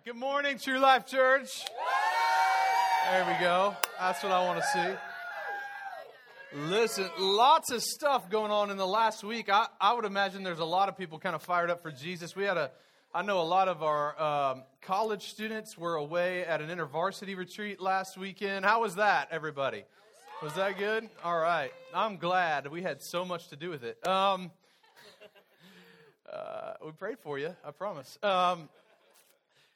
right. Good morning, True Life Church. There we go. That's what I want to see. Listen, lots of stuff going on in the last week. I, I would imagine there's a lot of people kind of fired up for Jesus. We had a, I know a lot of our um, college students were away at an intervarsity retreat last weekend. How was that, everybody? Was that good? All right. I'm glad we had so much to do with it. Um, uh, we prayed for you, I promise. Um,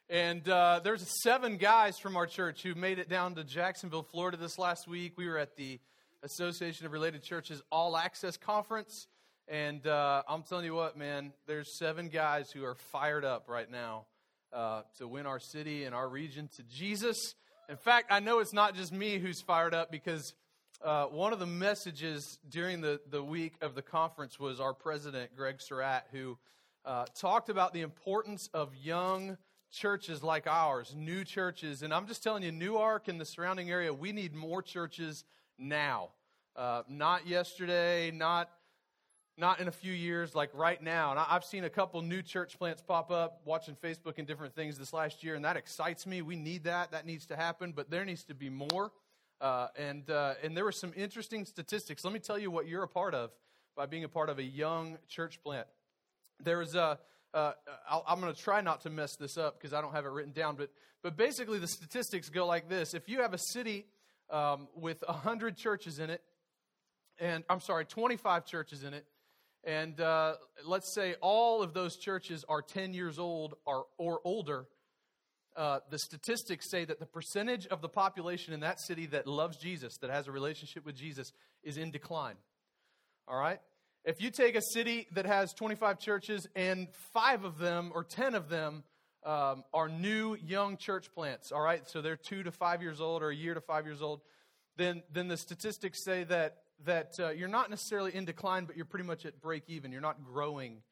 and uh, there's seven guys from our church who made it down to Jacksonville, Florida this last week. We were at the Association of Related Churches All Access Conference. And uh, I'm telling you what, man, there's seven guys who are fired up right now uh, to win our city and our region to Jesus. In fact, I know it's not just me who's fired up because uh, one of the messages during the, the week of the conference was our president, Greg Surratt, who uh, talked about the importance of young churches like ours, new churches. And I'm just telling you, Newark and the surrounding area, we need more churches now. Uh, not yesterday, not not in a few years, like right now. And I've seen a couple new church plants pop up, watching Facebook and different things this last year, and that excites me. We need that. That needs to happen, but there needs to be more. Uh, and uh, and there were some interesting statistics. Let me tell you what you're a part of by being a part of a young church plant. There was a uh, I'm going to try not to mess this up because I don't have it written down, but, but basically the statistics go like this. If you have a city um, with 100 churches in it, and I'm sorry, 25 churches in it, and uh, let's say all of those churches are 10 years old or, or older, uh, the statistics say that the percentage of the population in that city that loves Jesus, that has a relationship with Jesus, is in decline. All right? If you take a city that has 25 churches and five of them or 10 of them um, are new young church plants, all right, so they're two to five years old or a year to five years old, then, then the statistics say that, that uh, you're not necessarily in decline, but you're pretty much at break even. You're not growing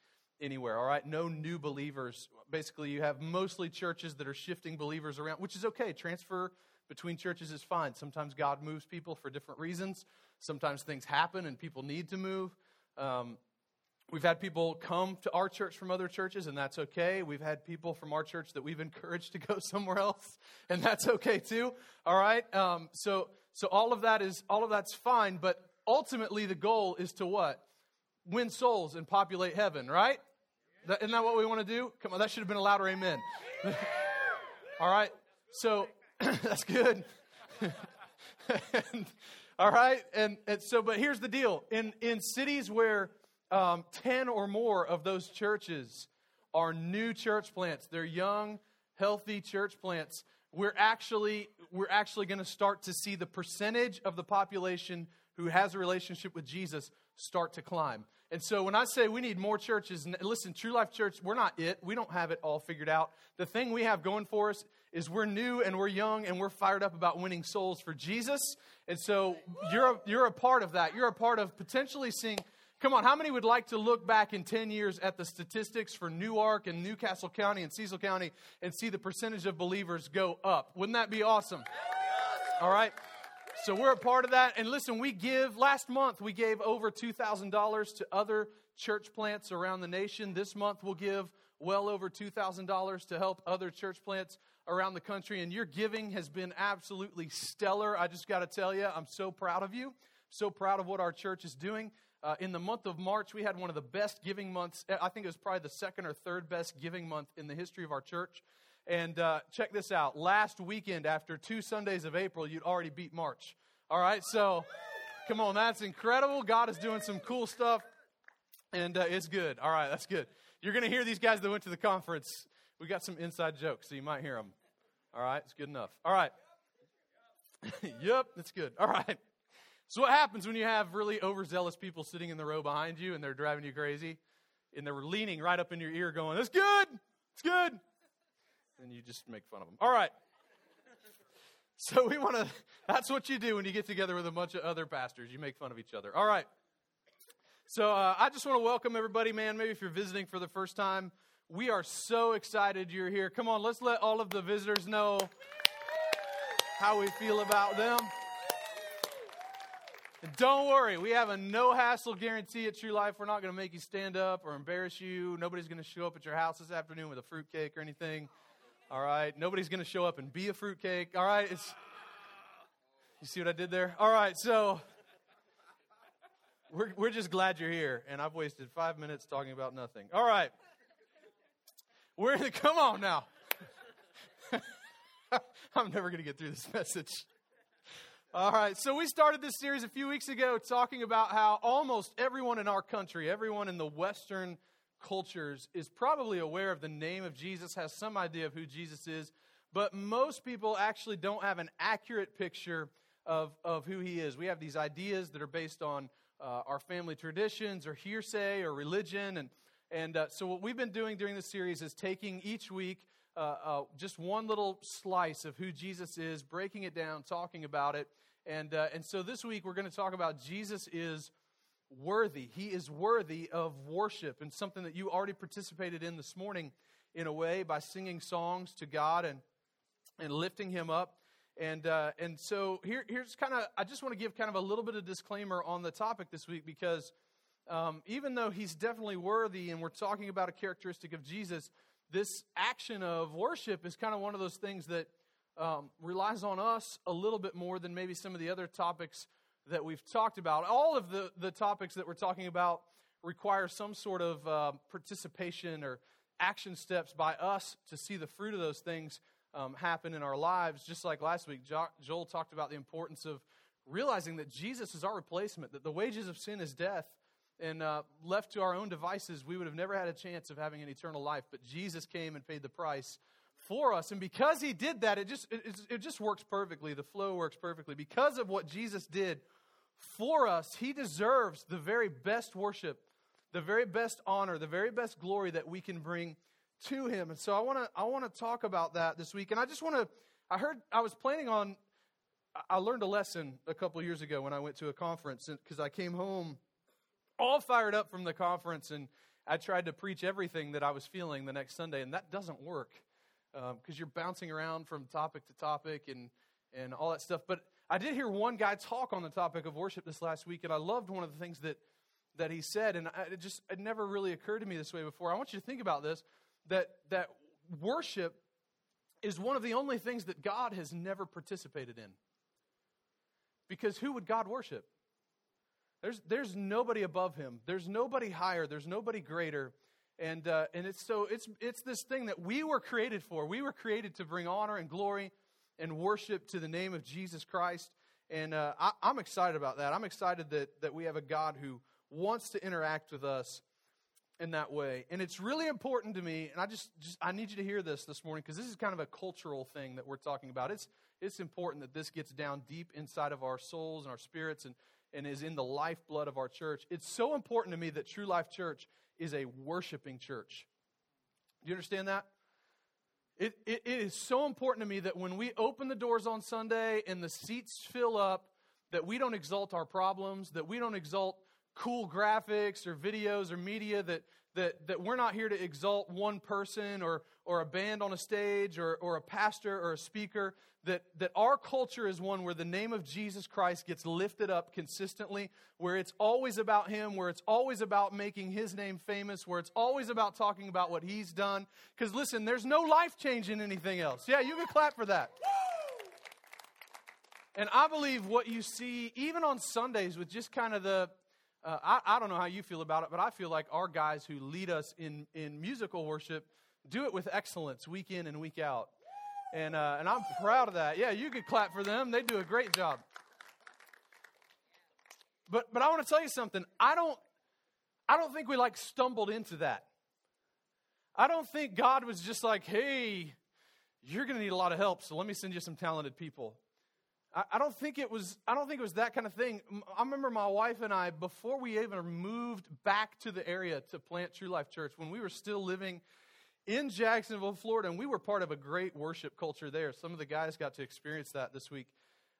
anywhere, all right? No new believers. Basically, you have mostly churches that are shifting believers around, which is okay. Transfer between churches is fine. Sometimes God moves people for different reasons. Sometimes things happen and people need to move. Um, we've had people come to our church from other churches, and that's okay. We've had people from our church that we've encouraged to go somewhere else, and that's okay too. All right. Um, so so all of that is all of that's fine, but ultimately the goal is to what? Win souls and populate heaven, right? That, isn't that what we want to do? Come on, that should have been a louder amen. all right. So that's good. and, all right? And, and so, but here's the deal in, in cities where um, 10 or more of those churches are new church plants, they're young, healthy church plants, we're actually, we're actually going to start to see the percentage of the population who has a relationship with Jesus start to climb. And so when I say we need more churches, listen, True Life Church, we're not it. We don't have it all figured out. The thing we have going for us is we're new and we're young and we're fired up about winning souls for Jesus. And so you're a, you're a part of that. You're a part of potentially seeing. Come on, how many would like to look back in 10 years at the statistics for Newark and New Castle County and Cecil County and see the percentage of believers go up? Wouldn't that be awesome? All right. So we're a part of that. And listen, we give, last month, we gave over $2,000 to other church plants around the nation. This month, we'll give well over $2,000 to help other church plants around the country. And your giving has been absolutely stellar. I just got to tell you, I'm so proud of you. So proud of what our church is doing. Uh, in the month of March, we had one of the best giving months. I think it was probably the second or third best giving month in the history of our church. And uh, check this out. Last weekend, after two Sundays of April, you'd already beat March. All right, so come on, that's incredible. God is doing some cool stuff, and uh, it's good. All right, that's good. You're going to hear these guys that went to the conference. We got some inside jokes, so you might hear them. All right, it's good enough. All right. yep, that's good. All right. So, what happens when you have really overzealous people sitting in the row behind you and they're driving you crazy? And they're leaning right up in your ear, going, It's good. It's good and you just make fun of them. All right. So we want to, that's what you do when you get together with a bunch of other pastors. You make fun of each other. All right. So uh, I just want to welcome everybody, man. Maybe if you're visiting for the first time, we are so excited you're here. Come on, let's let all of the visitors know how we feel about them. And don't worry, we have a no hassle guarantee at True Life. We're not going to make you stand up or embarrass you. Nobody's going to show up at your house this afternoon with a fruitcake or anything. All right, nobody's going to show up and be a fruitcake. All right, it's. You see what I did there? All right, so we're, we're just glad you're here, and I've wasted five minutes talking about nothing. All right. We're the, come on now. I'm never going to get through this message. All right, so we started this series a few weeks ago talking about how almost everyone in our country, everyone in the Western cultures, is probably aware of the name of Jesus, has some idea of who Jesus is, but most people actually don't have an accurate picture of, of who he is. We have these ideas that are based on uh, our family traditions or hearsay or religion. And, and uh, so, what we've been doing during this series is taking each week uh, uh, just one little slice of who Jesus is, breaking it down, talking about it. And, uh, and so, this week we're going to talk about Jesus is worthy. He is worthy of worship, and something that you already participated in this morning in a way by singing songs to God and, and lifting Him up. And, uh, and so here, here's kind of, I just want to give kind of a little bit of disclaimer on the topic this week because um, even though he's definitely worthy and we're talking about a characteristic of Jesus, this action of worship is kind of one of those things that um, relies on us a little bit more than maybe some of the other topics that we've talked about. All of the, the topics that we're talking about require some sort of uh, participation or action steps by us to see the fruit of those things um, happen in our lives. Just like last week, jo- Joel talked about the importance of realizing that Jesus is our replacement, that the wages of sin is death. And uh, left to our own devices, we would have never had a chance of having an eternal life. But Jesus came and paid the price for us. And because he did that, it just, it, it just works perfectly. The flow works perfectly. Because of what Jesus did for us, he deserves the very best worship, the very best honor, the very best glory that we can bring to him. And so I want to I want to talk about that this week. And I just want to I heard I was planning on I learned a lesson a couple years ago when I went to a conference because I came home all fired up from the conference and I tried to preach everything that I was feeling the next Sunday, and that doesn't work because um, you're bouncing around from topic to topic and and all that stuff. But I did hear one guy talk on the topic of worship this last week, and I loved one of the things that that he said, and I, it just it never really occurred to me this way before. I want you to think about this that, that worship is one of the only things that God has never participated in. Because who would God worship? There's, there's nobody above him. There's nobody higher. There's nobody greater. And, uh, and it's so it's, it's this thing that we were created for. We were created to bring honor and glory and worship to the name of Jesus Christ. And uh, I, I'm excited about that. I'm excited that, that we have a God who wants to interact with us in that way. And it's really important to me, and I just, just I need you to hear this this morning because this is kind of a cultural thing that we're talking about. It's, it's important that this gets down deep inside of our souls and our spirits and, and is in the lifeblood of our church. It's so important to me that True Life Church is a worshiping church. Do you understand that? It, it, it is so important to me that when we open the doors on Sunday and the seats fill up, that we don't exalt our problems, that we don't exalt cool graphics or videos or media that, that, that we're not here to exalt one person or, or a band on a stage or, or a pastor or a speaker. That, that our culture is one where the name of Jesus Christ gets lifted up consistently, where it's always about Him, where it's always about making His name famous, where it's always about talking about what He's done. Because listen, there's no life change in anything else. Yeah, you can clap for that. And I believe what you see, even on Sundays, with just kind of the, uh, I, I don't know how you feel about it, but I feel like our guys who lead us in, in musical worship do it with excellence week in and week out. And, uh, and I'm proud of that. Yeah, you could clap for them. They do a great job. But, but I want to tell you something. I don't, I don't think we like stumbled into that. I don't think God was just like, hey, you're going to need a lot of help, so let me send you some talented people. I, don't think it was. I don't think it was that kind of thing. I remember my wife and I before we even moved back to the area to plant True Life Church when we were still living in Jacksonville, Florida, and we were part of a great worship culture there. Some of the guys got to experience that this week.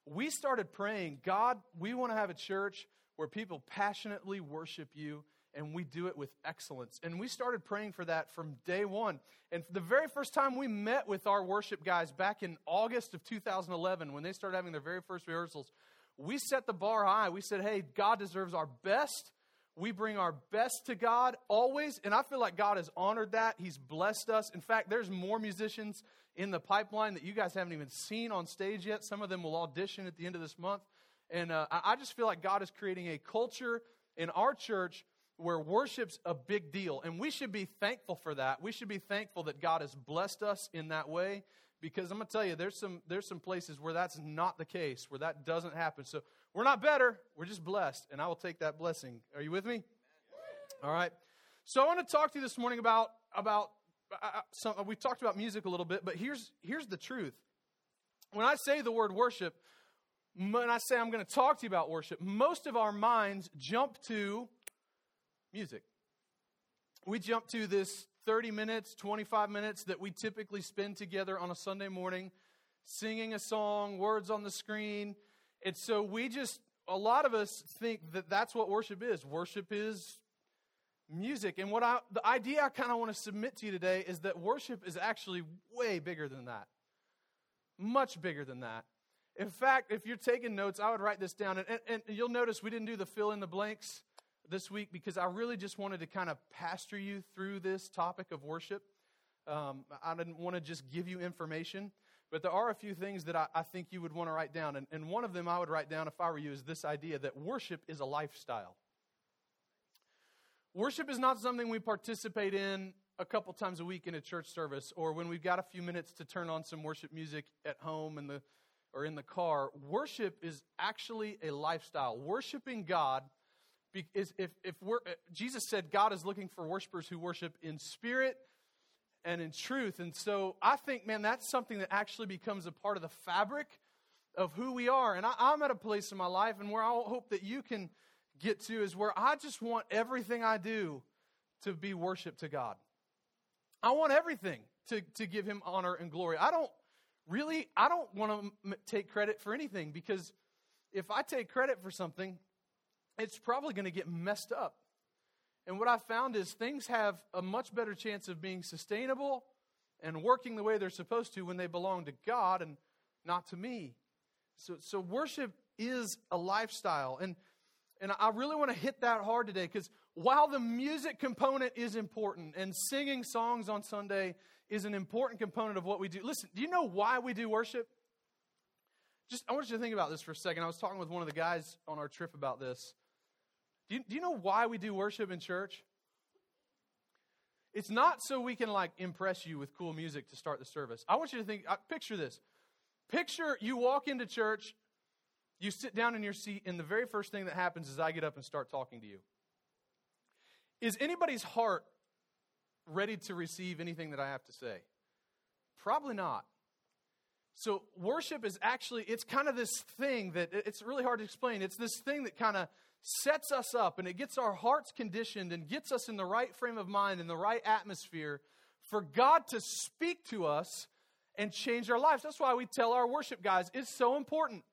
We started praying, God, we want to have a church where people passionately worship you and we do it with excellence. And we started praying for that from day one. And the very first time we met with our worship guys back in August of 2011, when they started having their very first rehearsals, we set the bar high. We said, hey, God deserves our best. We bring our best to God always. And I feel like God has honored that. He's blessed us. In fact, there's more musicians in the pipeline that you guys haven't even seen on stage yet. Some of them will audition at the end of this month. And uh, I just feel like God is creating a culture in our church where worship's a big deal. And we should be thankful for that. We should be thankful that God has blessed us in that way because I'm going to tell you there's some there's some places where that's not the case, where that doesn't happen. So we're not better, we're just blessed, and I will take that blessing. Are you with me? All right. So I want to talk to you this morning about about uh, uh some, we've talked about music a little bit, but here's here's the truth. When I say the word worship, when I say I'm going to talk to you about worship, most of our minds jump to music. We jump to this 30 minutes, 25 minutes that we typically spend together on a Sunday morning singing a song, words on the screen. And so we just, a lot of us think that that's what worship is. Worship is music. And what I, the idea I kind of want to submit to you today is that worship is actually way bigger than that. Much bigger than that. In fact, if you're taking notes, I would write this down. And, and, and you'll notice we didn't do the fill in the blanks this week because I really just wanted to kind of pastor you through this topic of worship. Um, I didn't want to just give you information, but there are a few things that I, I think you would want to write down. And, and one of them I would write down if I were you is this idea that worship is a lifestyle. Worship is not something we participate in a couple times a week in a church service or when we've got a few minutes to turn on some worship music at home in the or in the car, worship is actually a lifestyle. Worshiping God is if, if we're, uh, Jesus said God is looking for worshipers who worship in spirit and in truth. And so I think, man, that's something that actually becomes a part of the fabric of who we are. And I, I'm at a place in my life and where I hope that you can get to is where I just want everything I do to be worship to God. I want everything to, to give him honor and glory. I don't really, I don't want to m- take credit for anything because if I take credit for something, it's probably going to get messed up. And what I found is things have a much better chance of being sustainable and working the way they're supposed to when they belong to God and not to me. So, so worship is a lifestyle. And, and I really want to hit that hard today because while the music component is important and singing songs on Sunday is an important component of what we do. Listen, do you know why we do worship? Just I want you to think about this for a second. I was talking with one of the guys on our trip about this. Do you, do you know why we do worship in church? It's not so we can like impress you with cool music to start the service. I want you to think, uh, picture this. Picture you walk into church, you sit down in your seat, and the very first thing that happens is I get up and start talking to you. Is anybody's heart ready to receive anything that I have to say? Probably not. So worship is actually it's kind of this thing that it's really hard to explain. It's this thing that kind of sets us up and it gets our hearts conditioned and gets us in the right frame of mind in the right atmosphere for God to speak to us and change our lives. That's why we tell our worship guys it's so important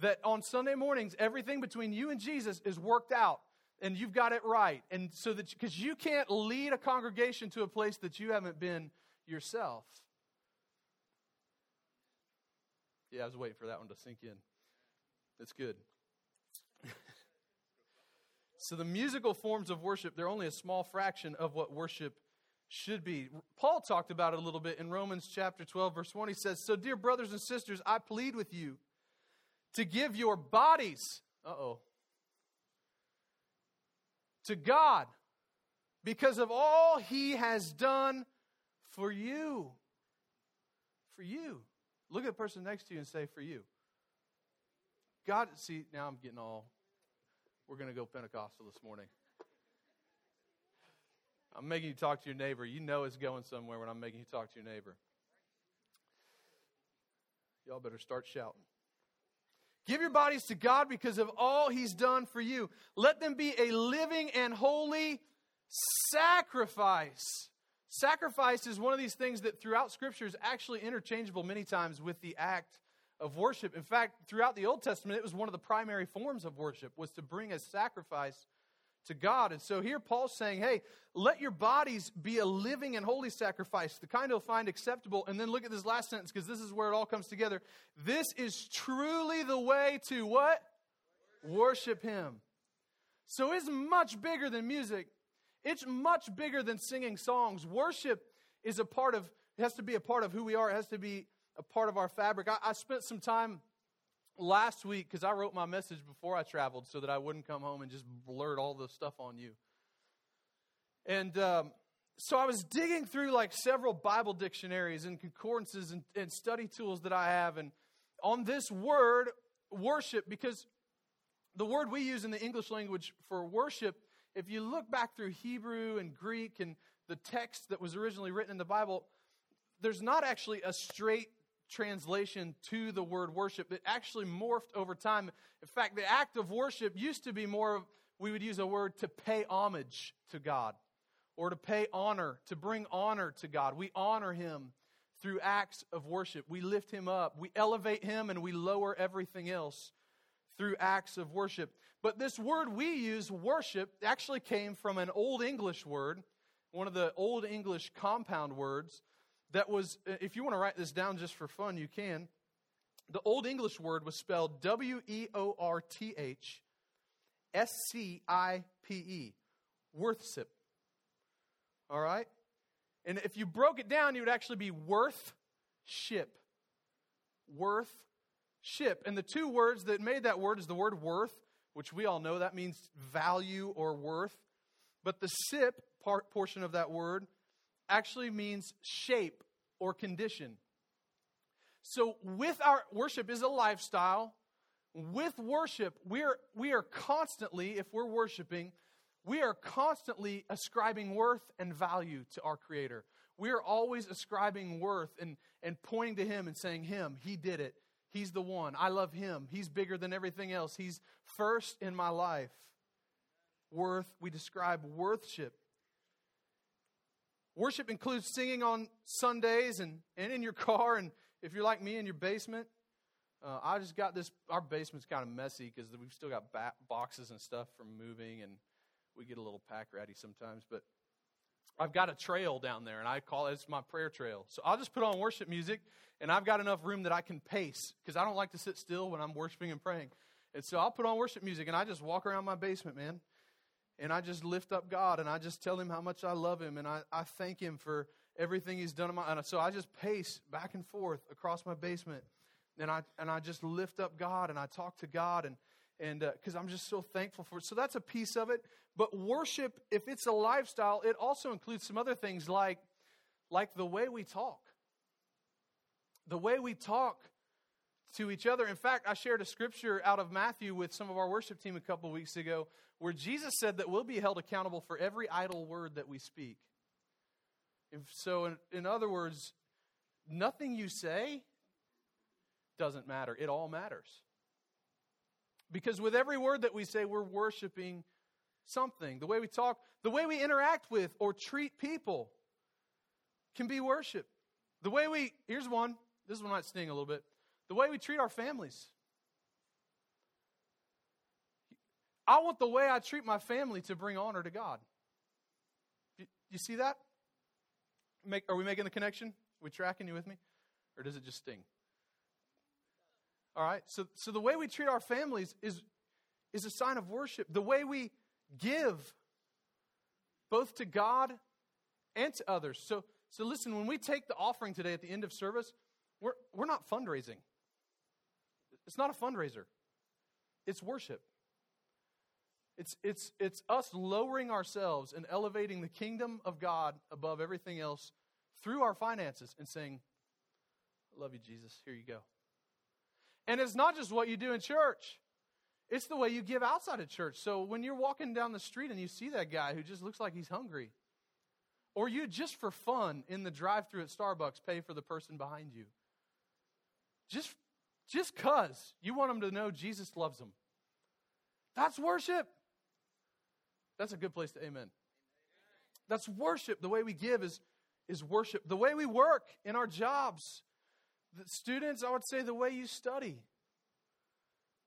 that on Sunday mornings everything between you and Jesus is worked out and you've got it right. And so that, because you can't lead a congregation to a place that you haven't been yourself. Yeah, I was waiting for that one to sink in. That's good. So, the musical forms of worship, they're only a small fraction of what worship should be. Paul talked about it a little bit in Romans chapter 12, verse 1. He says, So, dear brothers and sisters, I plead with you to give your bodies, uh oh, to God because of all He has done for you. For you. Look at the person next to you and say, For you. God, see, now I'm getting all, we're going to go Pentecostal this morning. I'm making you talk to your neighbor. You know it's going somewhere when I'm making you talk to your neighbor. Y'all better start shouting. Give your bodies to God because of all He's done for you. Let them be a living and holy sacrifice. Sacrifice is one of these things that throughout Scripture is actually interchangeable many times with the act of worship. In fact, throughout the Old Testament, it was one of the primary forms of worship was to bring a sacrifice to God. And so here Paul's saying, hey, let your bodies be a living and holy sacrifice, the kind you'll find acceptable. And then look at this last sentence because this is where it all comes together. This is truly the way to what? Worship Him. So it's much bigger than music. It's much bigger than singing songs. Worship is a part of It has to be a part of who we are. It has to be a part of our fabric. I, I spent some time last week because I wrote my message before I traveled so that I wouldn't come home and just blurt all the stuff on you. And um, so I was digging through like several Bible dictionaries and concordances and, and study tools that I have, and on this word worship, because the word we use in the English language for worship, if you look back through Hebrew and Greek and the text that was originally written in the Bible, there's not actually a straight translation to the word worship. It actually morphed over time. In fact, the act of worship used to be more of, we would use a word to pay homage to God or to pay honor, to bring honor to God. We honor Him through acts of worship. We lift Him up, we elevate Him, and we lower everything else through acts of worship. But this word we use, worship, actually came from an Old English word, one of the Old English compound words that was, uh, if you want to write this down just for fun, you can. The Old English word was spelled W E O R T H S C I P E, worthship. All right? And if you broke it down, you would actually be worth ship. Worth ship. And the two words that made that word is the word worth, which we all know that means value or worth. But the sip part, portion of that word actually means shape or condition. So, with our worship is a lifestyle. With worship, we are, we are constantly, if we're worshiping, we are constantly ascribing worth and value to our Creator. We are always ascribing worth and, and pointing to Him and saying, Him, He did it. He's the one. I love Him. He's bigger than everything else. He's first in my life. Worth, we describe worthship Worship includes singing on Sundays and, and in your car. And if you're like me in your basement, uh, I just got this. Our basement's kind of messy because we've still got ba- boxes and stuff from moving, and we get a little pack ratty sometimes. But I've got a trail down there, and I call it it's my prayer trail. So I'll just put on worship music, and I've got enough room that I can pace because I don't like to sit still when I'm worshiping and praying. And so I'll put on worship music, and I just walk around my basement, man and I just lift up God and I just tell him how much I love him and I, I thank him for everything he's done in my and so I just pace back and forth across my basement and I and I just lift up God and I talk to God and and because uh, I'm just so thankful for it. So that's a piece of it. But worship, if it's a lifestyle, it also includes some other things like like the way we talk. The way we talk to each other. In fact, I shared a scripture out of Matthew with some of our worship team a couple weeks ago where Jesus said that we'll be held accountable for every idle word that we speak. so, in, in other words, nothing you say doesn't matter, it all matters. Because with every word that we say, we're worshiping something. The way we talk, the way we interact with or treat people can be worship. The way we, here's one, this one might sting a little bit the way we treat our families. I want the way I treat my family to bring honor to God. You see that? Make, are we making the connection? Are we tracking you with me? Or does it just sting? All right. So, so the way we treat our families is, is a sign of worship. The way we give, both to God and to others. So, so listen, when we take the offering today at the end of service, we're, we're not fundraising. It's not a fundraiser, it's worship. It's, it's, it's us lowering ourselves and elevating the kingdom of God above everything else through our finances and saying, I love you, Jesus. Here you go. And it's not just what you do in church, it's the way you give outside of church. So when you're walking down the street and you see that guy who just looks like he's hungry, or you just for fun in the drive through at Starbucks pay for the person behind you, just just because you want them to know Jesus loves them. That's worship. That's a good place to amen. That's worship. The way we give is, is worship. The way we work in our jobs. The students, I would say the way you study.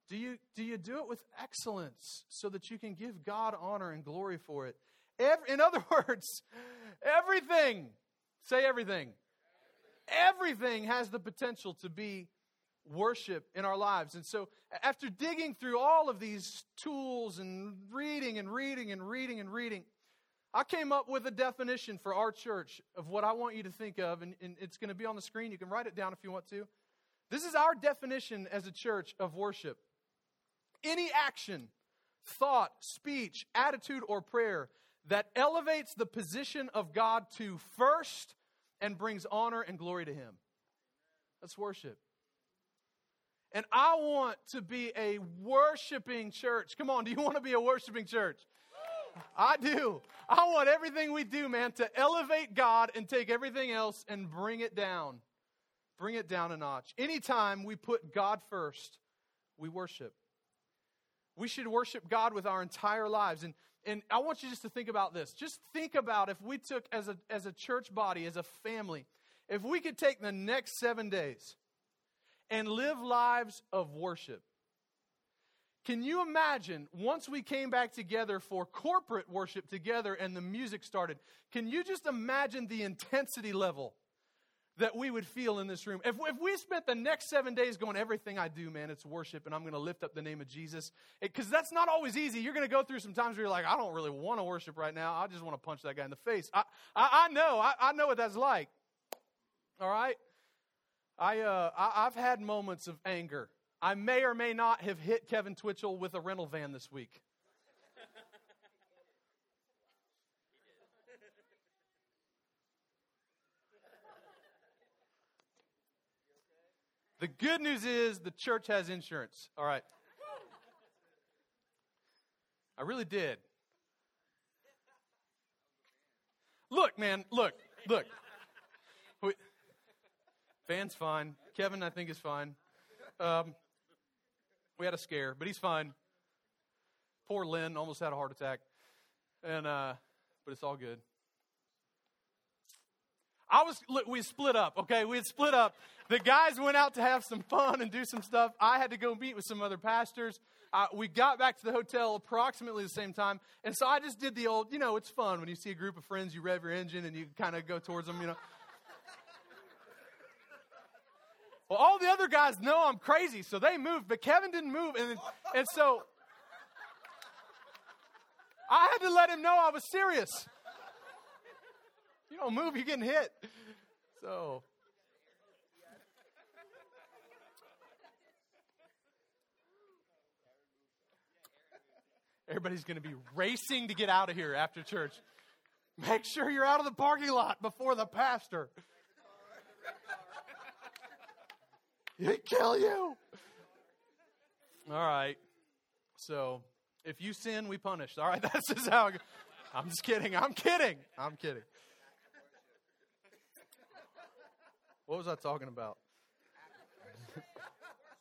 Do you, do you do it with excellence so that you can give God honor and glory for it? Every, in other words, everything, say everything. Everything has the potential to be worship in our lives. And so, after digging through all of these tools and reading and reading and reading and reading, I came up with a definition for our church of what I want you to think of, and, and it's going to be on the screen. You can write it down if you want to. This is our definition as a church of worship any action, thought, speech, attitude, or prayer that elevates the position of God to first and brings honor and glory to Him. That's worship. And I want to be a worshiping church. Come on, do you want to be a worshiping church? I do. I want everything we do, man, to elevate God and take everything else and bring it down. Bring it down a notch. Anytime we put God first, we worship. We should worship God with our entire lives. And, and I want you just to think about this. Just think about if we took, as a, as a church body, as a family, if we could take the next seven days and live lives of worship. Can you imagine once we came back together for corporate worship together and the music started? Can you just imagine the intensity level that we would feel in this room? If, if we spent the next seven days going, everything I do, man, it's worship, and I'm going to lift up the name of Jesus, because that's not always easy. You're going to go through some times where you're like, I don't really want to worship right now. I just want to punch that guy in the face. I, I, I know, I, I know what that's like. All right? I, uh, I, I've had moments of anger. I may or may not have hit Kevin Twitchell with a rental van this week. The good news is the church has insurance. All right. I really did. Look, man, look, look. Van's fine. Kevin, I think, is fine. Um, we had a scare, but he's fine. Poor Lynn almost had a heart attack, and uh, but it's all good. I was we split up. Okay, we had split up. The guys went out to have some fun and do some stuff. I had to go meet with some other pastors. Uh, we got back to the hotel approximately the same time, and so I just did the old. You know, it's fun when you see a group of friends. You rev your engine and you kind of go towards them. You know. Well, all the other guys know I'm crazy, so they moved, but Kevin didn't move, and and so I had to let him know I was serious. You don't move, you're getting hit. So. Everybody's going to be racing to get out of here after church. Make sure you're out of the parking lot before the pastor. He'd kill you. All right. So, if you sin, we punish. All right, that's just how. I'm just kidding. I'm kidding. I'm kidding. What was I talking about?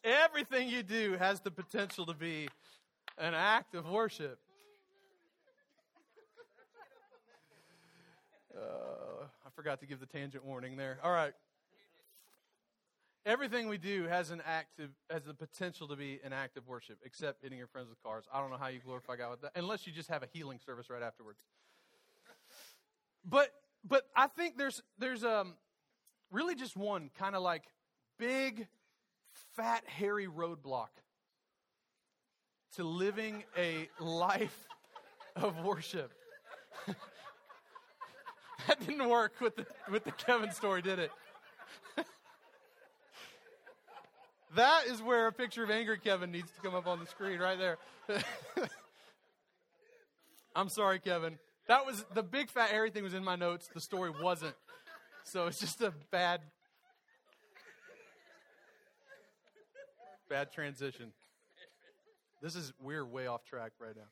Everything you do has the potential to be an act of worship. Uh, I forgot to give the tangent warning there. All right. Everything we do has an active has the potential to be an act of worship, except hitting your friends with cars. I don't know how you glorify God with that, unless you just have a healing service right afterwards. But but I think there's there's um really just one kind of like big, fat, hairy roadblock to living a life of worship. that didn't work with the, with the Kevin story, did it? That is where a picture of angry Kevin needs to come up on the screen right there. I'm sorry, Kevin. That was the big fat hairy thing was in my notes. The story wasn't. So it's just a bad, bad transition. This is we're way off track right now.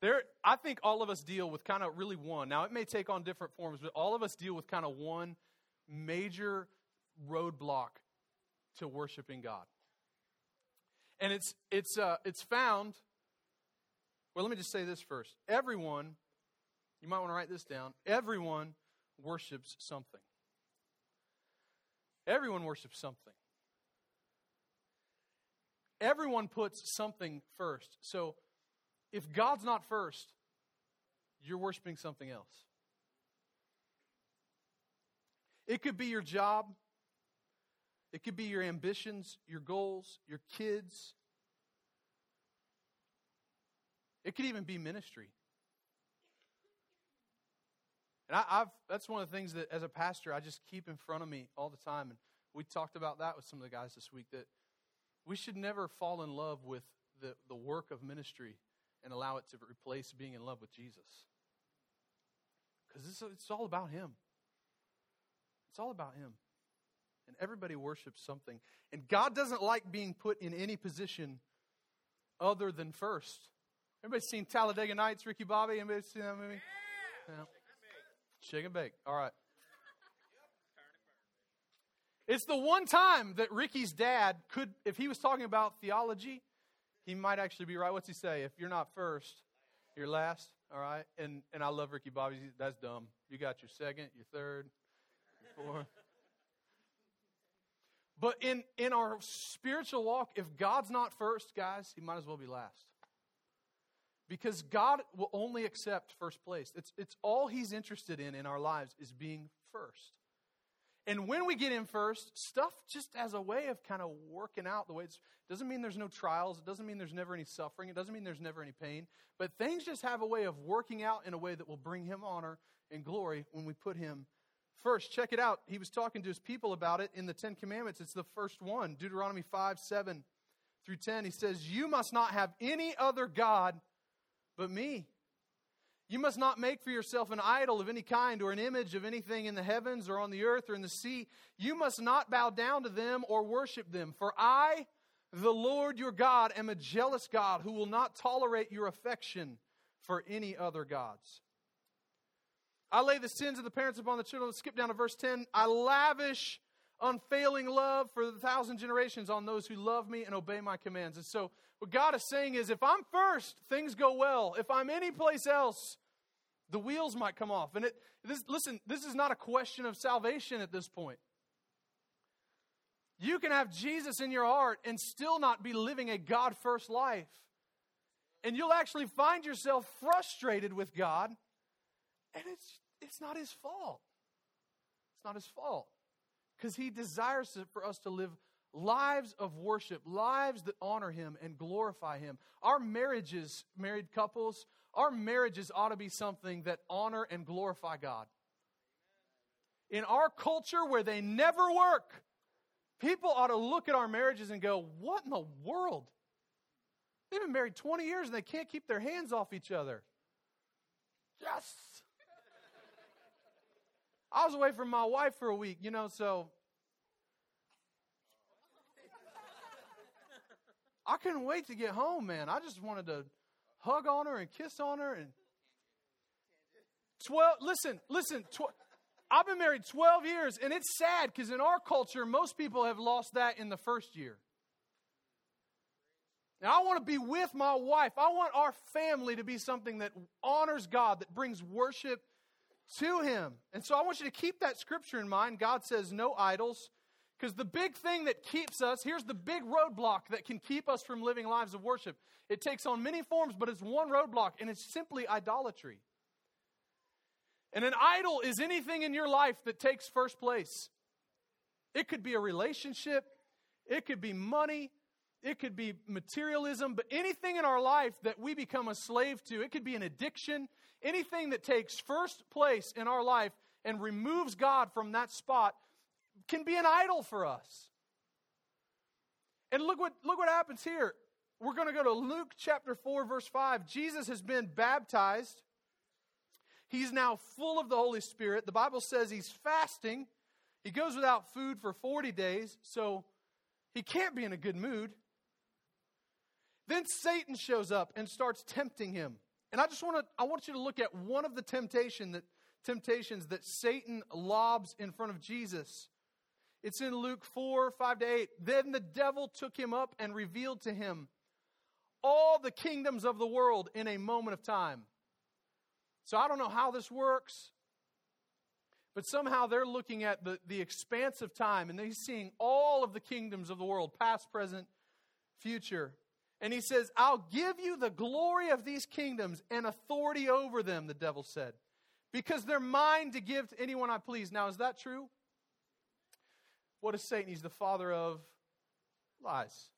There, I think all of us deal with kind of really one. Now it may take on different forms, but all of us deal with kind of one major roadblock to worshiping God. And it's it's uh, it's found. Well, let me just say this first. Everyone, you might want to write this down. Everyone worships something. Everyone worships something. Everyone puts something first. So if God's not first, you're worshiping something else. It could be your job, it could be your ambitions, your goals, your kids. It could even be ministry. And I, have that's one of the things that as a pastor I just keep in front of me all the time. And we talked about that with some of the guys this week that we should never fall in love with the, the work of ministry and allow it to replace being in love with Jesus. Because it's, it's all about Him. It's all about Him. And everybody worships something. And God doesn't like being put in any position other than first. Everybody seen Talladega Nights, Ricky Bobby? Anybody seen that movie? Yeah. and bake. All right. It's the one time that Ricky's dad could, if he was talking about theology, he might actually be right. What's he say? If you're not first, you're last. All right. And and I love Ricky Bobby. That's dumb. You got your second, your third, your fourth. But in, in our spiritual walk, if God's not first, guys, he might as well be last. Because God will only accept first place. It's, it's all he's interested in in our lives is being first. And when we get in first, stuff just as a way of kind of working out the way it's doesn't mean there's no trials, it doesn't mean there's never any suffering, it doesn't mean there's never any pain, but things just have a way of working out in a way that will bring him honor and glory when we put him first. Check it out. He was talking to his people about it in the 10 commandments. It's the first one, Deuteronomy 5, 7 through 10. He says, "You must not have any other god but me." You must not make for yourself an idol of any kind or an image of anything in the heavens or on the earth or in the sea. You must not bow down to them or worship them. For I, the Lord your God, am a jealous God who will not tolerate your affection for any other gods. I lay the sins of the parents upon the children. Let's skip down to verse 10. I lavish unfailing love for the thousand generations on those who love me and obey my commands. And so, what God is saying is if I'm first, things go well. If I'm any place else, the wheels might come off. And it, this, listen, this is not a question of salvation at this point. You can have Jesus in your heart and still not be living a God first life. And you'll actually find yourself frustrated with God, and it's, it's not His fault. It's not His fault because He desires for us to live lives of worship, lives that honor Him and glorify Him. Our marriages, married couples, our marriages ought to be something that honor and glorify God. In our culture where they never work, people ought to look at our marriages and go, What in the world? They've been married 20 years and they can't keep their hands off each other. Yes! I was away from my wife for a week, you know, so I couldn't wait to get home, man. I just wanted to hug on her and kiss on her and 12 listen, listen, tw- I've been married 12 years and it's sad cuz in our culture most people have lost that in the first year. Now I want to be with my wife. I want our family to be something that honors God, that brings worship to him. And so I want you to keep that scripture in mind. God says no idols, because the big thing that keeps us, here's the big roadblock that can keep us from living lives of worship. It takes on many forms, but it's one roadblock, and it's simply idolatry. And an idol is anything in your life that takes first place. It could be a relationship, it could be money, it could be materialism, but anything in our life that we become a slave to, it could be an addiction, anything that takes first place in our life and removes God from that spot can be an idol for us. And look what, look what happens here. We're going to go to Luke chapter 4, verse 5. Jesus has been baptized. He's now full of the Holy Spirit. The Bible says he's fasting. He goes without food for 40 days, so he can't be in a good mood. Then Satan shows up and starts tempting him. And I just want to I want you to look at one of the temptation that temptations that Satan lobs in front of Jesus. It's in Luke 4 5 to 8. Then the devil took him up and revealed to him all the kingdoms of the world in a moment of time. So I don't know how this works, but somehow they're looking at the, the expanse of time and they're seeing all of the kingdoms of the world, past, present, future. And he says, I'll give you the glory of these kingdoms and authority over them, the devil said, because they're mine to give to anyone I please. Now, is that true? What is Satan? He's the father of lies.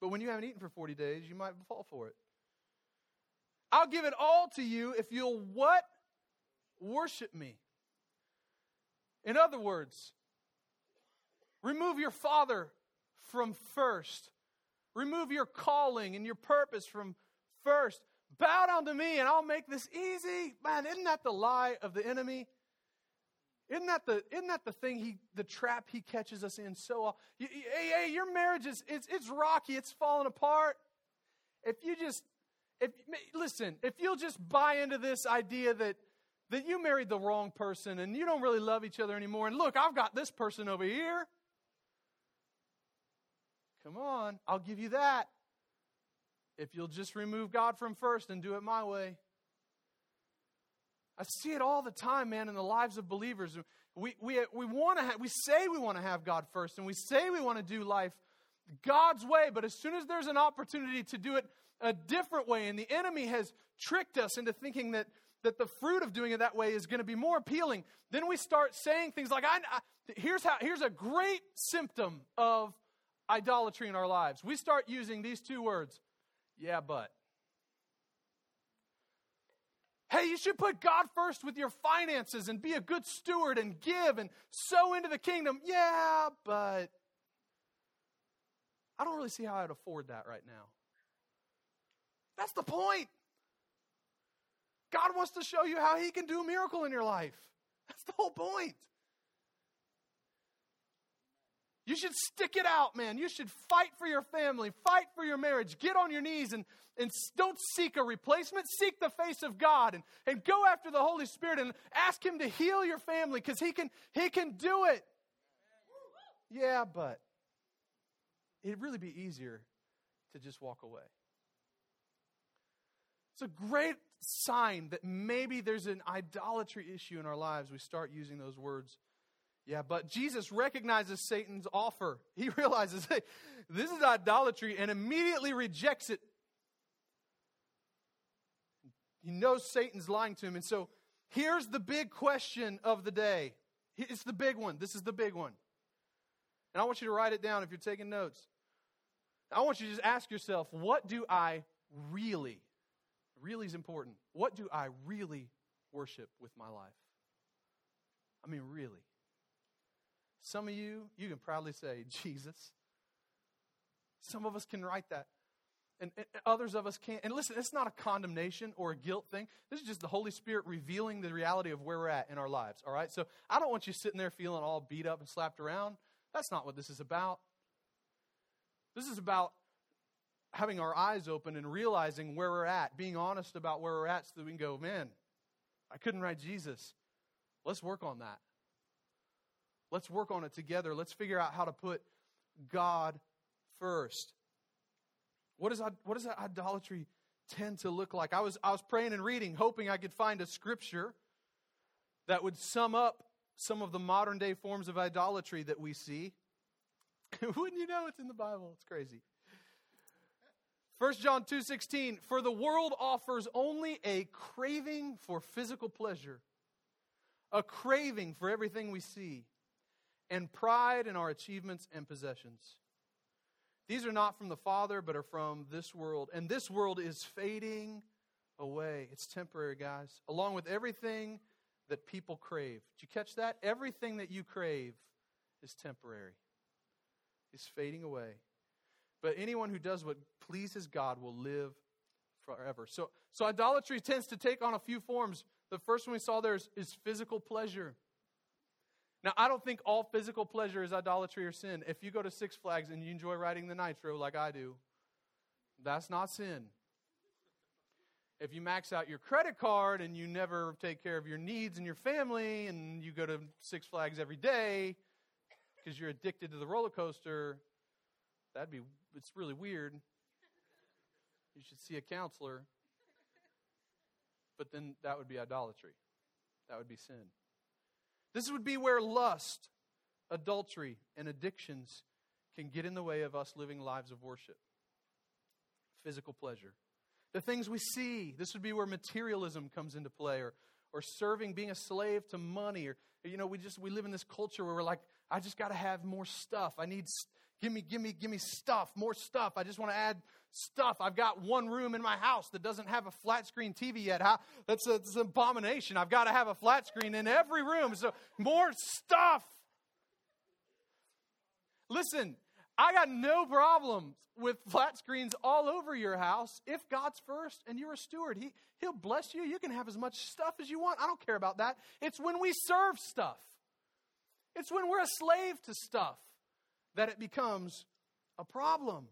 But when you haven't eaten for 40 days, you might fall for it. I'll give it all to you if you'll what? worship me. In other words, remove your father from first. Remove your calling and your purpose from first. Bow down to me and I'll make this easy. Man, isn't that the lie of the enemy? Isn't that the, isn't that the thing he, the trap he catches us in so hey, hey, your marriage is, it's, it's rocky, it's falling apart. If you just, if, listen, if you'll just buy into this idea that, that you married the wrong person and you don't really love each other anymore, and look, I've got this person over here. Come on, I'll give you that. If you'll just remove God from first and do it my way. I see it all the time, man, in the lives of believers. We, we, we, want to ha- we say we want to have God first, and we say we want to do life God's way, but as soon as there's an opportunity to do it a different way, and the enemy has tricked us into thinking that, that the fruit of doing it that way is going to be more appealing, then we start saying things like, I, I, here's, how, here's a great symptom of idolatry in our lives. We start using these two words, yeah, but. Hey, you should put God first with your finances and be a good steward and give and sow into the kingdom. Yeah, but I don't really see how I'd afford that right now. That's the point. God wants to show you how He can do a miracle in your life. That's the whole point. You should stick it out, man. You should fight for your family, fight for your marriage. Get on your knees and, and don't seek a replacement. Seek the face of God and, and go after the Holy Spirit and ask Him to heal your family because he can, he can do it. Yeah, but it'd really be easier to just walk away. It's a great sign that maybe there's an idolatry issue in our lives. We start using those words yeah, but Jesus recognizes Satan's offer. He realizes, hey, this is idolatry and immediately rejects it. He knows Satan's lying to him. And so here's the big question of the day. It's the big one. This is the big one. And I want you to write it down if you're taking notes. I want you to just ask yourself, what do I really, really is important. What do I really worship with my life? I mean, really. Some of you, you can proudly say, Jesus. Some of us can write that. And, and, others of us can't. And listen, it's not a condemnation or a guilt thing. This is just the Holy Spirit revealing the reality of where we're at in our lives, all right? So I don't want you sitting there feeling all beat up and slapped around. That's not what this is about. This is about having our eyes open and realizing where we're at, being honest about where we're at so that we can go, man, I couldn't write Jesus. Let's work on that. Let's work on it together. Let's figure out how to put God first. What, is, what does that idolatry tend to look like? I was, I was praying and reading, hoping I could find a scripture that would sum up some of the modern day forms of idolatry that we see. Wouldn't you know it's in the Bible? It's crazy. 1 John 2:16 For the world offers only a craving for physical pleasure, a craving for everything we see and pride in our achievements and possessions. These are not from the Father, but are from this world. And this world is fading away. It's temporary, guys, along with everything that people crave. Did you catch that? Everything that you crave is temporary, is fading away. But anyone who does what pleases God will live forever. So, so idolatry tends to take on a few forms. The first one we saw there is, is physical pleasure. Now, I don't think all physical pleasure is idolatry or sin. If you go to Six Flags and you enjoy riding the Nitro like I do, that's not sin. If you max out your credit card and you never take care of your needs and your family and you go to Six Flags every day because you're addicted to the roller coaster, that'd be, it's really weird. You should see a counselor. But then that would be idolatry. That would be sin. This would be where lust, adultery, and addictions can get in the way of us living lives of worship. Physical pleasure. The things we see, this would be where materialism comes into play, or, or serving, being a slave to money, or, you know, we just, we live in this culture where we're like, I just got to have more stuff. I need, give me, give me, give me stuff, more stuff. I just want to add stuff. I've got one room in my house that doesn't have a flat screen TV yet. How, that's, a, that's an abomination. I've got to have a flat screen in every room. So more stuff. Listen, I got no problems with flat screens all over your house if God's first and you're a steward. He, he'll bless you. You can have as much stuff as you want. I don't care about that. It's when we serve stuff, it's when we're a slave to stuff that it becomes a problem.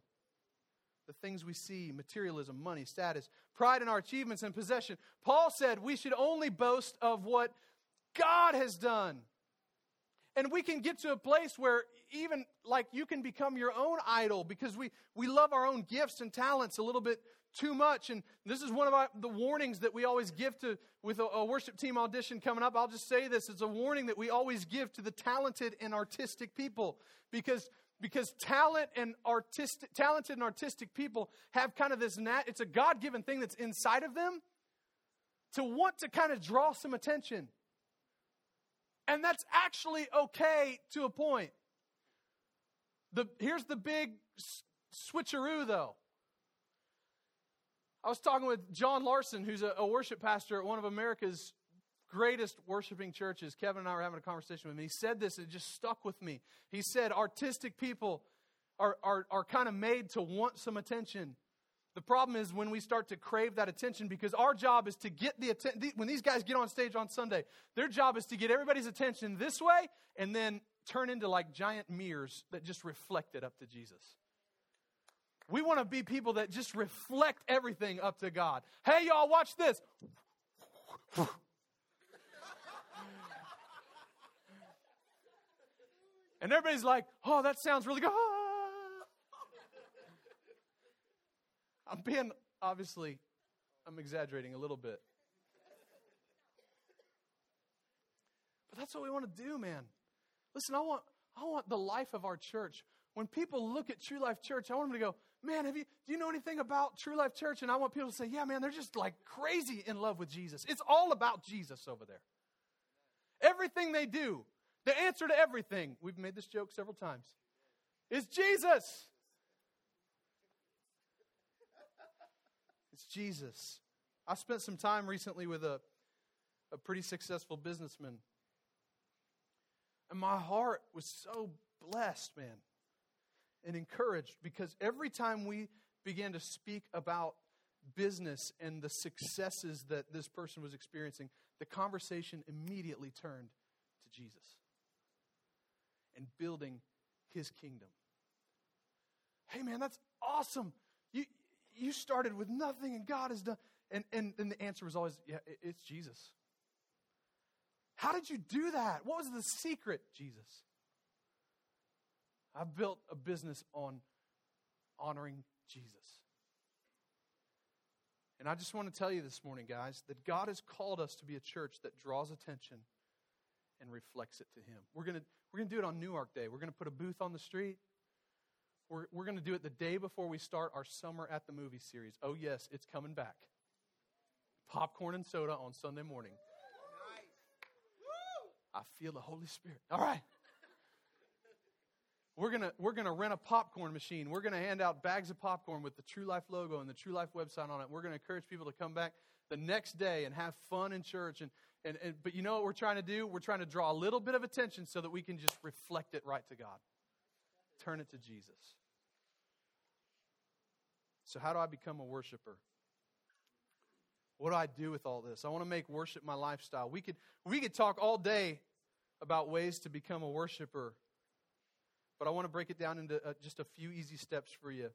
The things we see materialism, money, status, pride in our achievements and possession. Paul said we should only boast of what God has done. And we can get to a place where even like you can become your own idol because we, we love our own gifts and talents a little bit too much. And this is one of our, the warnings that we always give to with a, a worship team audition coming up. I'll just say this: it's a warning that we always give to the talented and artistic people because because talent and artistic talented and artistic people have kind of this nat, it's a god-given thing that's inside of them to want to kind of draw some attention and that's actually okay to a point. The, here's the big switcheroo, though. I was talking with John Larson, who's a, a, worship pastor at one of America's greatest worshiping churches. Kevin and I were having a conversation with him. He said this, it just stuck with me. He said, Artistic people are, are, are kind of made to want some attention. The problem is when we start to crave that attention because our job is to get the attention. When these guys get on stage on Sunday, their job is to get everybody's attention this way and then turn into like giant mirrors that just reflect it up to Jesus. We want to be people that just reflect everything up to God. Hey, y'all, watch this. and everybody's like, oh, that sounds really good. I'm being, obviously, I'm exaggerating a little bit. But that's what we want to do, man. Listen, I want, I want the life of our church. When people look at True Life Church, I want them to go, man, have you, do you know anything about True Life Church? And I want people to say, yeah, man, they're just like crazy in love with Jesus. It's all about Jesus over there. Everything they do, the answer to everything, we've made this joke several times, is Jesus. It's Jesus. I spent some time recently with a, a pretty successful businessman. And my heart was so blessed, man, and encouraged because every time we began to speak about business and the successes that this person was experiencing, the conversation immediately turned to Jesus and building his kingdom. Hey, man, that's awesome. You, you started with nothing and God has done. And, and, and the answer was always, yeah, it's Jesus. How did you do that? What was the secret, Jesus? I built a business on honoring Jesus. And I just want to tell you this morning, guys, that God has called us to be a church that draws attention and reflects it to Him. We're going to, we're going to do it on Newark Day. We're going to put a booth on the street. We're, we're going to do it the day before we start our Summer at the Movie series. Oh, yes, it's coming back. Popcorn and soda on Sunday morning. Nice. I feel the Holy Spirit. All right. We're going we're gonna rent a popcorn machine. We're going to hand out bags of popcorn with the True Life logo and the True Life website on it. We're going to encourage people to come back the next day and have fun in church. And, and, and, but you know what we're trying to do? We're trying to draw a little bit of attention so that we can just reflect it right to God turn it to Jesus. So, how do I become a worshiper? What do I do with all this? I want to make worship my lifestyle. We could, we could talk all day about ways to become a worshiper, but I want to break it down into uh, just a few easy steps for you.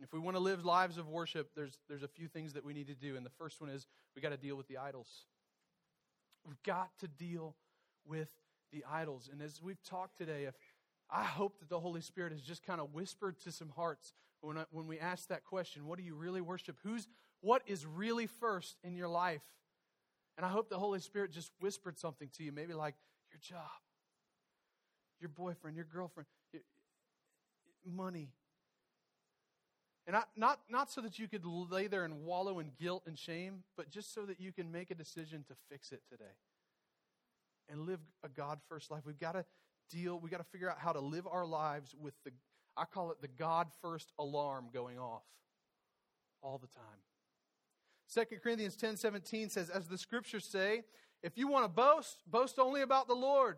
If we want to live lives of worship, there's, there's a few things that we need to do. And the first one is we got to deal with the idols. We've got to deal with the idols. And as we've talked today, if, I hope that the Holy Spirit has just kind of whispered to some hearts when, I, when we ask that question what do you really worship? Who's, what is really first in your life? And I hope the Holy Spirit just whispered something to you, maybe like your job, your boyfriend, your girlfriend, your, money. And not, not, not so that you could lay there and wallow in guilt and shame, but just so that you can make a decision to fix it today and live a God first life. We've got to deal, we've got to figure out how to live our lives with the I call it the God first alarm going off all the time. 2 Corinthians 10 17 says, As the scriptures say, if you want to boast, boast only about the Lord.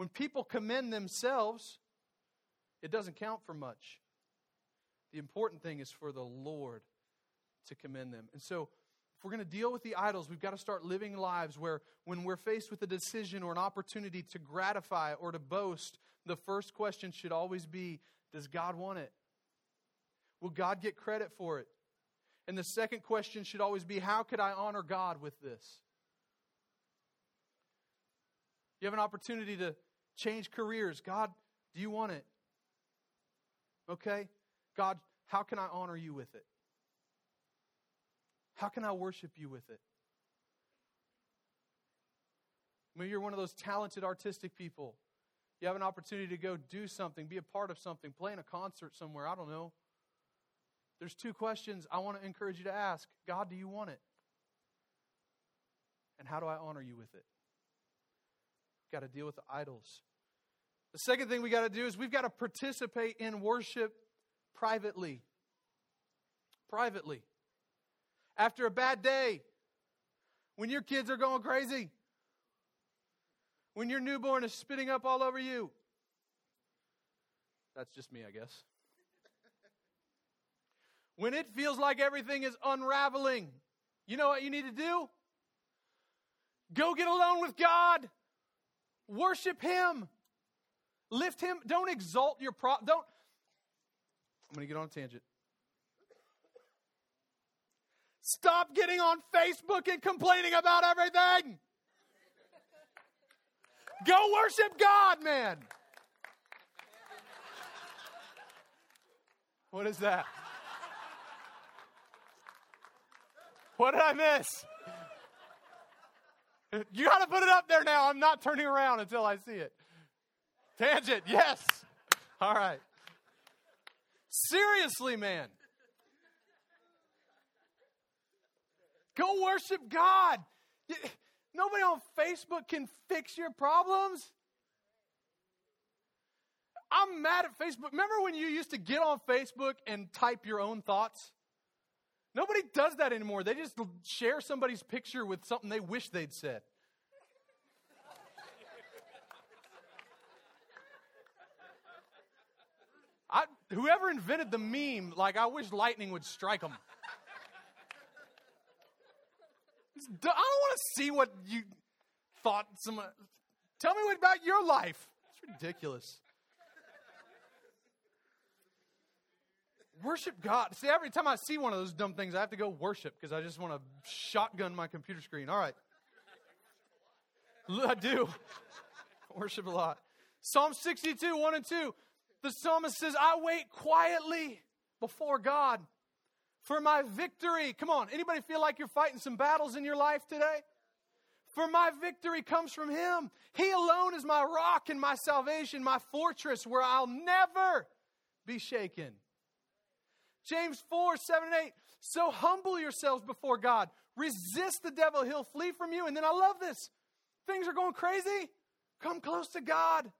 When people commend themselves, it doesn't count for much. The important thing is for the Lord to commend them. And so, if we're going to deal with the idols, we've got to start living lives where when we're faced with a decision or an opportunity to gratify or to boast, the first question should always be Does God want it? Will God get credit for it? And the second question should always be How could I honor God with this? You have an opportunity to change careers. God, do you want it? Okay? God, how can I honor you with it? How can I worship you with it? Maybe you're one of those talented artistic people. You have an opportunity to go do something, be a part of something, play in a concert somewhere. I don't know. There's two questions I want to encourage you to ask God, do you want it? And how do I honor you with it? Got to deal with the idols. The second thing we got to do is we've got to participate in worship privately. Privately. After a bad day, when your kids are going crazy, when your newborn is spitting up all over you. That's just me, I guess. When it feels like everything is unraveling, you know what you need to do? Go get alone with God. Worship Him. Lift Him. Don't exalt your pro. Don't. I'm going to get on a tangent. Stop getting on Facebook and complaining about everything. Go worship God, man. What is that? What did I miss? You got to put it up there now. I'm not turning around until I see it. Tangent, yes. All right. Seriously, man. Go worship God. Nobody on Facebook can fix your problems. I'm mad at Facebook. Remember when you used to get on Facebook and type your own thoughts? Nobody does that anymore. They just share somebody's picture with something they wish they'd said. I, whoever invented the meme, like, I wish lightning would strike them. I don't want to see what you thought. Some, tell me about your life. It's ridiculous. Worship God. See, every time I see one of those dumb things, I have to go worship because I just want to shotgun my computer screen. All right. I do. worship a lot. Psalm 62, 1 and 2. The psalmist says, I wait quietly before God for my victory. Come on, anybody feel like you're fighting some battles in your life today? For my victory comes from Him. He alone is my rock and my salvation, my fortress where I'll never be shaken. James 4 7 and 8. So humble yourselves before God. Resist the devil, he'll flee from you. And then I love this. Things are going crazy. Come close to God,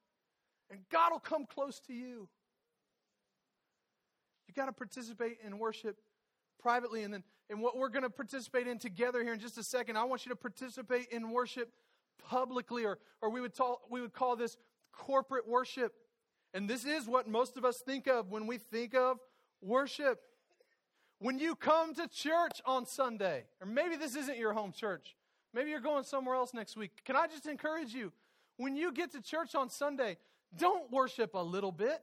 and God will come close to you. You got to participate in worship privately and then and what we're going to participate in together here in just a second i want you to participate in worship publicly or or we would call we would call this corporate worship and this is what most of us think of when we think of worship. When you come to church on Sunday, or maybe this isn't your home church, maybe you're going somewhere else next week. Can I just encourage you? When you get to church on Sunday, don't worship a little bit.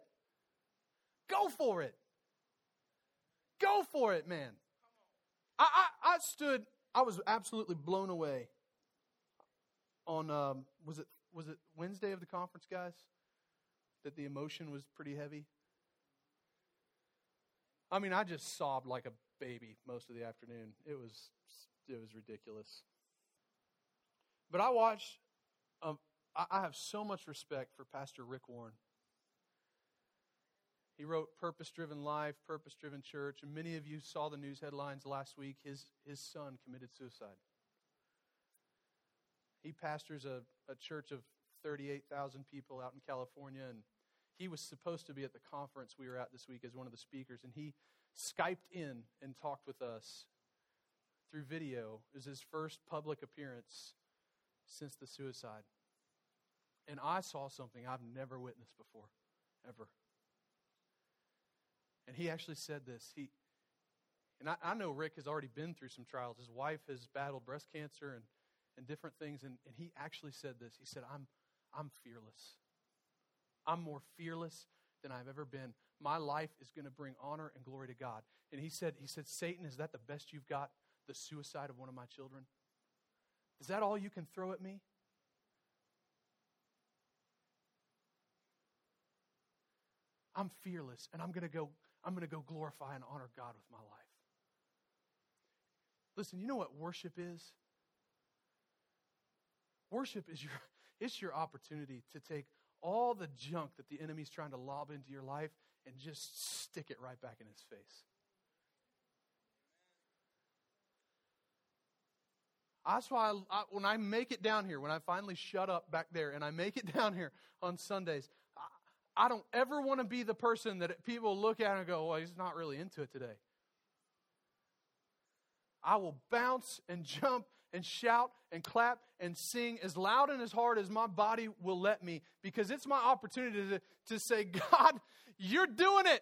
Go for it. Go for it, man. I, I, I stood, I was absolutely blown away on, um, was, it, was it Wednesday of the conference, guys? That the emotion was pretty heavy? I mean, I just sobbed like a baby most of the afternoon. It was it was ridiculous. But I watched. Um, I have so much respect for Pastor Rick Warren. He wrote Purpose Driven Life, Purpose Driven Church, and many of you saw the news headlines last week. His, his son committed suicide. He pastors a, a church of 38,000 people out in California, and he was supposed to be at the conference we were at this week as one of the speakers, and he Skyped in and talked with us through video. It was his first public appearance since the suicide. And I saw something I've never witnessed before, ever. And he actually said this. He, and I, I, know Rick has already been through some trials. His wife has battled breast cancer and, and different things. And, and he actually said this. He said, I'm, I'm fearless. I'm more fearless than I've ever been. My life is going to bring honor and glory to God. And he said, he said, Satan, is that the best you've got? The suicide of one of my children? Is that all you can throw at me? I'm fearless and I'm going to go I'm going to go glorify and honor God with my life. Listen, you know what worship is? Worship is your it's your opportunity to take all the junk that the enemy's trying to lob into your life and just stick it right back in his face. That's why I, I, when I make it down here, when I finally shut up back there and I make it down here on Sundays, I, don't ever want to be the person that people look at and go, well, he's not really into it today. I will bounce and jump and shout and clap and sing as loud and as hard as my body will let me because it's my opportunity to, to say, God, you're doing it.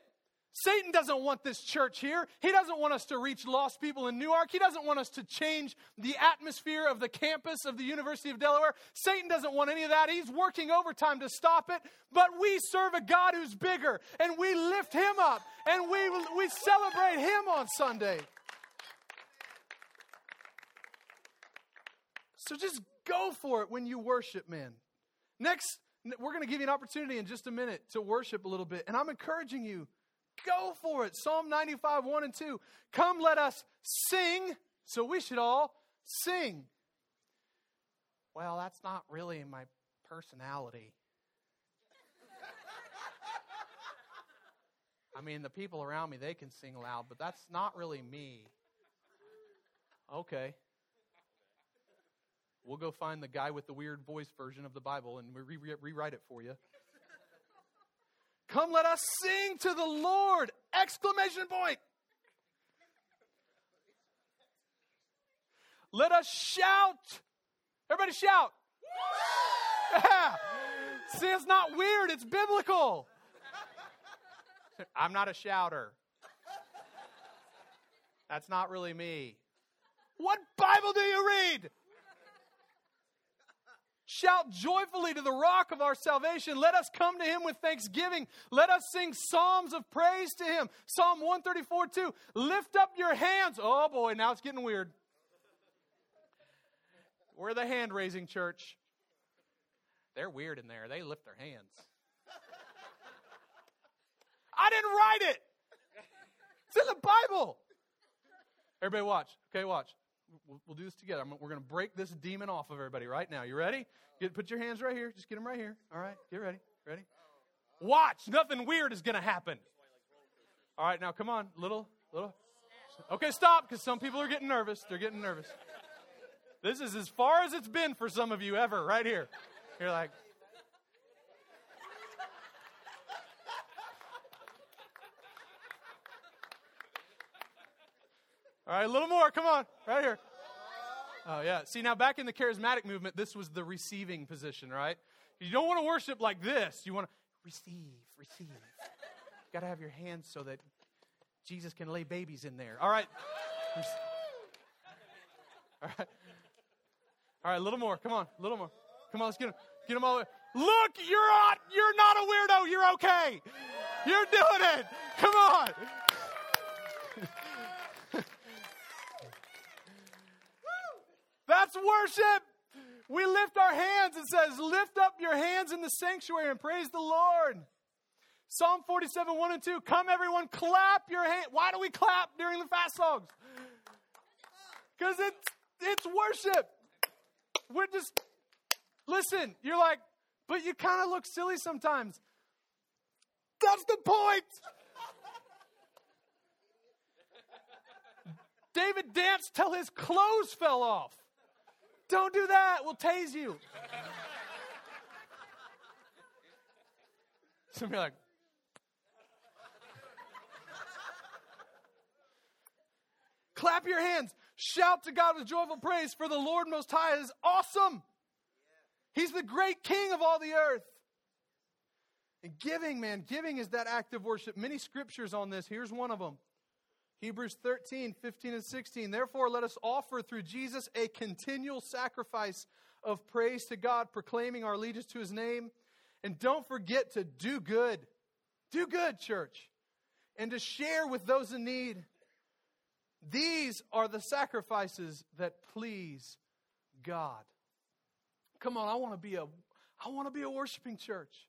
Satan doesn't want this church here. He doesn't want us to reach lost people in Newark. He doesn't want us to change the atmosphere of the campus of the University of Delaware. Satan doesn't want any of that. He's working overtime to stop it. But we serve a God who's bigger, and we lift him up, and we, we celebrate him on Sunday. So just go for it when you worship, man. Next, we're going to give you an opportunity in just a minute to worship a little bit. And I'm encouraging you, go for it. Psalm 95, 1 and 2. Come, let us sing. So we should all sing. Well, that's not really my personality. I mean, the people around me, they can sing loud, but that's not really me. Okay. We'll go find the guy with the weird voice version of the Bible and re- re- rewrite it for you. Come, let us sing to the Lord! Exclamation point! Let us shout! Everybody shout! Yeah. See, it's not weird, it's biblical. I'm not a shouter. That's not really me. What Bible do you read? Shout joyfully to the rock of our salvation. Let us come to him with thanksgiving. Let us sing psalms of praise to him. Psalm 134 2. Lift up your hands. Oh boy, now it's getting weird. We're the hand raising church. They're weird in there. They lift their hands. I didn't write it. It's in the Bible. Everybody watch. Okay, watch. We'll, we'll do this together. I'm, we're going to break this demon off of everybody right now. You ready? Get, put your hands right here. Just get them right here. All right. Get ready. Ready? Watch. Nothing weird is going to happen. All right. Now, come on. Little, little. Okay, stop because some people are getting nervous. They're getting nervous. This is as far as it's been for some of you ever, right here. You're like, All right, a little more. Come on, right here. Oh, yeah. See, now back in the charismatic movement, this was the receiving position, right? You don't want to worship like this. You want to receive, receive. You got to have your hands so that Jesus can lay babies in there. All right. All right. All right, a little more. Come on, a little more. Come on, let's get them, get them all. Look, you're not, you're not a weirdo. You're okay. You're doing it. Come on. Worship. We lift our hands. It says, Lift up your hands in the sanctuary and praise the Lord. Psalm 47, 1 and 2. Come, everyone, clap your hands. Why do we clap during the fast songs? Because it's, it's worship. We're just, listen, you're like, but you kind of look silly sometimes. That's the point. David danced till his clothes fell off. Don't do that. We'll tase you. Some of you are like, Clap your hands. Shout to God with joyful praise, for the Lord Most High is awesome. He's the great King of all the earth. And giving, man, giving is that act of worship. Many scriptures on this. Here's one of them Hebrews 13, 15, and 16. Therefore, let us offer through Jesus a continual sacrifice of praise to God, proclaiming our allegiance to his name. And don't forget to do good. Do good, church. And to share with those in need. These are the sacrifices that please God. Come on, I want to be a I want to be a worshiping church.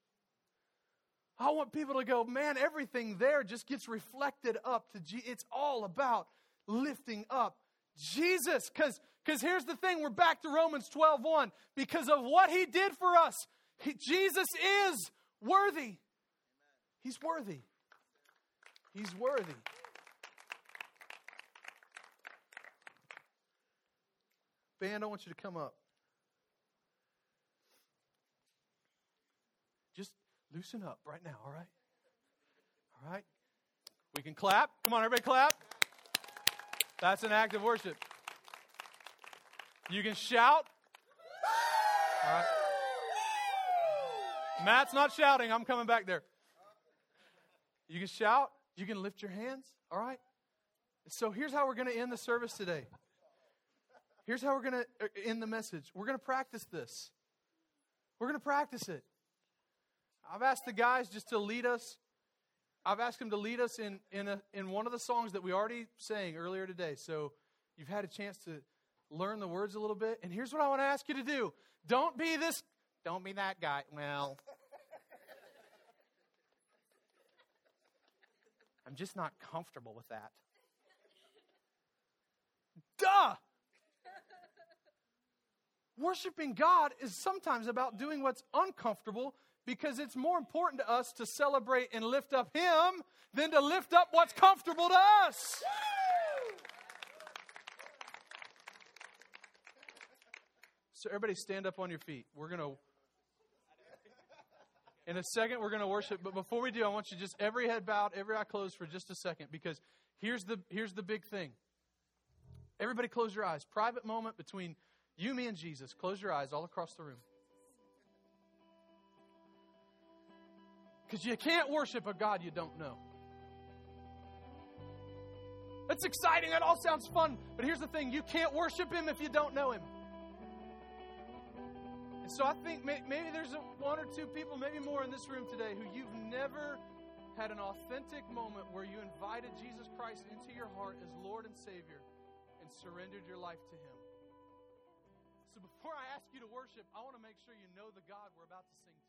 I want people to go, man, everything there just gets reflected up to G. It's all about lifting up Jesus. Because because here's the thing, we're back to Romans 12 1. Because of what he did for us, he, Jesus is worthy. He's worthy. He's worthy. Band, I want you to come up. Just loosen up right now, all right? All right? We can clap. Come on, everybody, clap. That's an act of worship. You can shout. All right. Matt's not shouting. I'm coming back there. You can shout. You can lift your hands. All right? So here's how we're going to end the service today. Here's how we're going to uh, end the message. We're going to practice this. We're going to practice it. I've asked the guys just to lead us. I've asked them to lead us in, in, a, in one of the songs that we already sang earlier today. So you've had a chance to learn the words a little bit. And here's what I want to ask you to do don't be this, don't be that guy. Well, I'm just not comfortable with that. Duh! Worshiping God is sometimes about doing what's uncomfortable because it's more important to us to celebrate and lift up Him than to lift up what's comfortable to us. So, everybody stand up on your feet. We're going to, in a second, we're going to worship. But before we do, I want you just every head bowed, every eye closed for just a second because here's the, here's the big thing. Everybody close your eyes. Private moment between you, me, and Jesus. Close your eyes all across the room. Because you can't worship a God you don't know. That's exciting. That all sounds fun. But here's the thing you can't worship Him if you don't know Him. And so I think maybe there's one or two people, maybe more in this room today, who you've never had an authentic moment where you invited Jesus Christ into your heart as Lord and Savior and surrendered your life to Him. So before I ask you to worship, I want to make sure you know the God we're about to sing